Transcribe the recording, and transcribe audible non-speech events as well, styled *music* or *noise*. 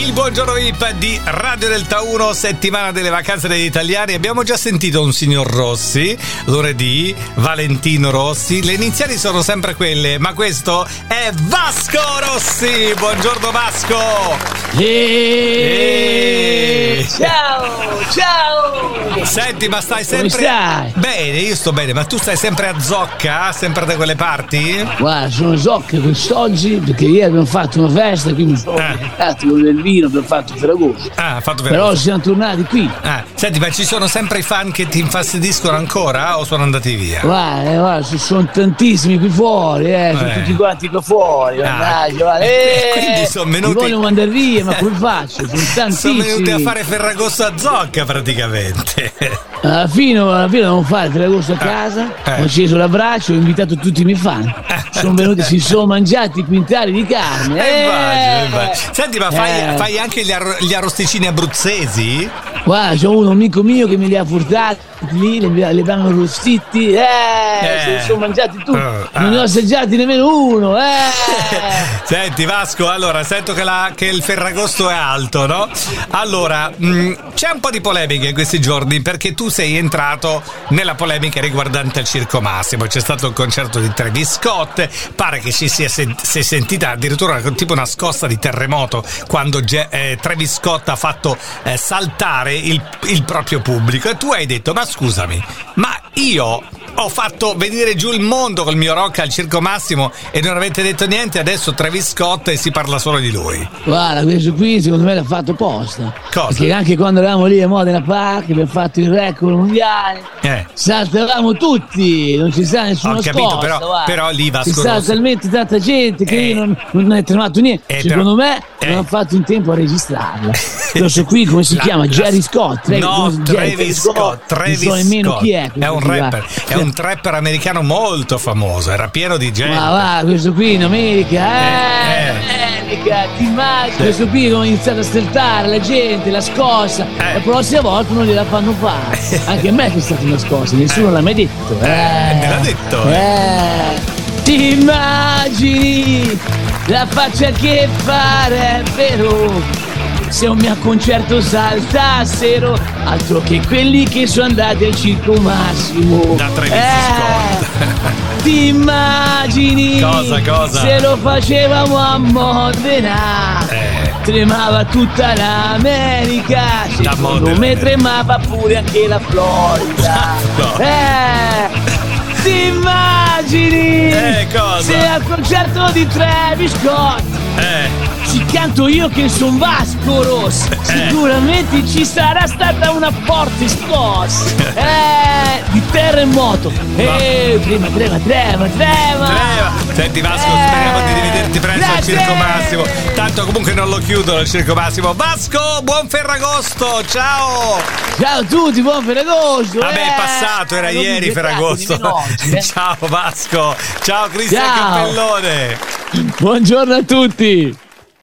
Il buongiorno VIP di Radio Delta 1, settimana delle vacanze degli italiani. Abbiamo già sentito un signor Rossi, lunedì, Valentino Rossi. Le iniziali sono sempre quelle, ma questo è Vasco Rossi. Buongiorno Vasco. Eeeh, Eeeh. Ciao, ciao. Senti, ma stai sempre Come stai? Bene, io sto bene, ma tu stai sempre a Zocca, sempre da quelle parti? Guarda, sono zocche quest'oggi perché ieri abbiamo fatto una festa, quindi sono Eh. mercati con del vino, abbiamo fatto Ferragosto. Ah, fatto Però veramente. siamo tornati qui. Ah, senti, ma ci sono sempre i fan che ti infastidiscono ancora o sono andati via? Guarda, eh, guarda, ci sono tantissimi qui fuori, eh, sono Eh. tutti quanti qua fuori. Ah. Guarda, E eh, *laughs* quindi sono venuti- Mi vogliono mandare via, ma come faccio? Sono tantissimi. Sono venuti a fare Ferragosto a Zocca praticamente. Alla fine, alla fine dobbiamo fare Ferragosto a casa, eh. ho acceso l'abbraccio, ho invitato tutti i miei fan. Sono venuti, si sono mangiati quintali di carne. Eh, Eh. immagino. Senti, ma fai, Eh. fai anche gli, arro- gli arrosticini abruzzesi? Guarda, c'è un amico mio che me li ha portati lì, li, li abbiamo arrostiti, eh, Eh. se li sono mangiati tutti, Eh, non ne ho ah. assaggiati nemmeno uno, eh. *laughs* Senti Vasco, allora sento che, la- che il Ferragosto è alto, no? Allora, mh, c'è un po' di polemica in questi giorni perché tu sei entrato nella polemica riguardante il Circo Massimo. C'è stato il concerto di Travis Scott, pare che ci sia sen- si è sentita addirittura una- tipo una scossa di terremoto quando Ge- eh, Travis Scott ha fatto eh, saltare il, il proprio pubblico e tu hai detto ma scusami, ma io ho fatto venire giù il mondo col mio rock al Circo Massimo e non avete detto niente, adesso Travis Scott e si parla solo di lui. Guarda, questo qui secondo me l'ha fatto apposta. Cosa? Perché anche quando eravamo lì a Modena Park, abbiamo fatto il record mondiale, Eh. saltavamo tutti, non ci sta nessuno Ho capito, scossa, però- però lì Vasco Ci sta talmente tanta gente che Eh. io non, non è tremato niente. Eh, Secondo però- me eh. non ho fatto in tempo a registrarla. *laughs* Questo qui come si La- chiama? la- Jerry Scott. Tra- no, Travis Scott. Travis non so nemmeno Scott. chi è. questo un va. rapper, è un trapper americano molto famoso, era pieno di gente. Ma va, questo qui in America, Eh, eh, America, ti immagini? Questo qui come iniziato a stertare la gente, la scossa. Eh. La prossima volta non gliela fanno fare. *laughs* Anche a me è stata una scossa, nessuno l'ha mai detto. Eh, me l'ha detto, Eh. Ti immagini la faccia che farebbero se un mio concerto saltassero altro che quelli che sono andati al circo massimo. Da Travis Eh, *laughs* ti immagini? Cosa, cosa? se lo facevamo a Modena Eh. tremava tutta l'America. Secondo me tremava pure anche la Florida. *laughs* No. eh ti immagini Eh, cosa? se al concerto di Travis Scott Eh, ci canto io che son Vasco Rossi Sicuramente ci sarà stata una forte scossa *laughs* Eh, di terremoto Eh, trema, trema, trema, trema. Senti Vasco, Eh, speriamo di rivederti presto al. Circo Massimo. Tanto comunque non lo chiudono il Circo Massimo. Vasco, buon Ferragosto, ciao! Ciao a tutti, buon Ferragosto Vabbè, è eh. passato, era ieri Ferragosto. eh. *laughs* Ciao Vasco, ciao Cristian. Cappellone. Buongiorno a tutti